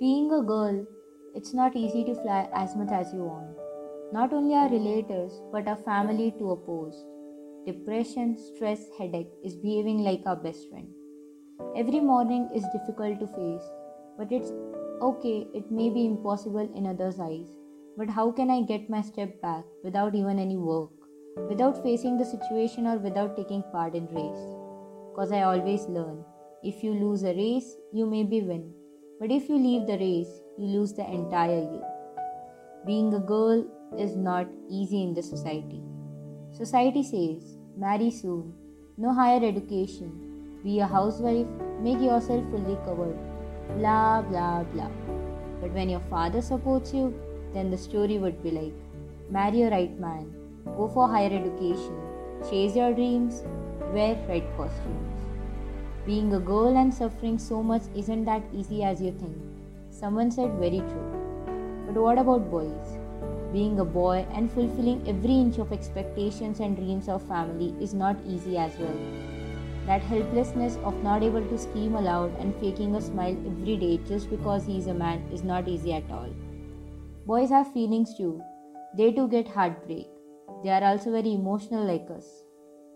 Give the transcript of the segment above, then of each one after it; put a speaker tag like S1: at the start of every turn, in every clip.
S1: Being a girl, it's not easy to fly as much as you want. Not only our relatives, but our family to oppose. Depression, stress, headache is behaving like our best friend. Every morning is difficult to face, but it's okay, it may be impossible in others' eyes. But how can I get my step back without even any work, without facing the situation or without taking part in race? Cause I always learn, if you lose a race, you may be win, but if you leave the race, you lose the entire you. Being a girl is not easy in the society. Society says, marry soon, no higher education, be a housewife, make yourself fully covered, blah blah blah. But when your father supports you, then the story would be like, marry a right man, go for higher education, chase your dreams, wear red costumes. Being a girl and suffering so much isn't that easy as you think. Someone said very true. But what about boys? Being a boy and fulfilling every inch of expectations and dreams of family is not easy as well. That helplessness of not able to scream aloud and faking a smile every day just because he is a man is not easy at all. Boys have feelings too. They too get heartbreak. They are also very emotional like us.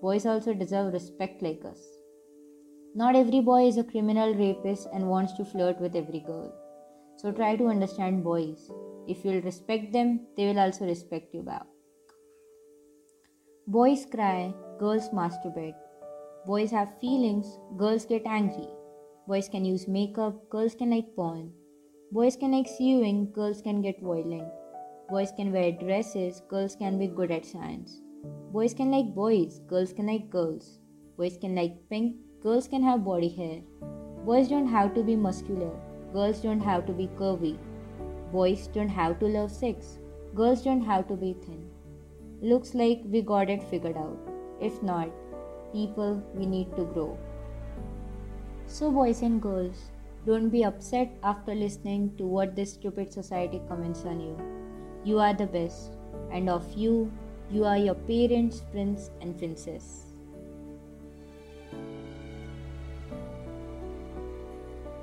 S1: Boys also deserve respect like us. Not every boy is a criminal rapist and wants to flirt with every girl. So try to understand boys. If you'll respect them, they will also respect you back. Boys cry, girls masturbate. Boys have feelings, girls get angry. Boys can use makeup, girls can like porn. Boys can like sewing, girls can get violent. Boys can wear dresses, girls can be good at science. Boys can like boys, girls can like girls. Boys can like pink, Girls can have body hair. Boys don't have to be muscular. Girls don't have to be curvy. Boys don't have to love sex. Girls don't have to be thin. Looks like we got it figured out. If not, people, we need to grow. So, boys and girls, don't be upset after listening to what this stupid society comments on you. You are the best, and of you, you are your parents, prince, and princess.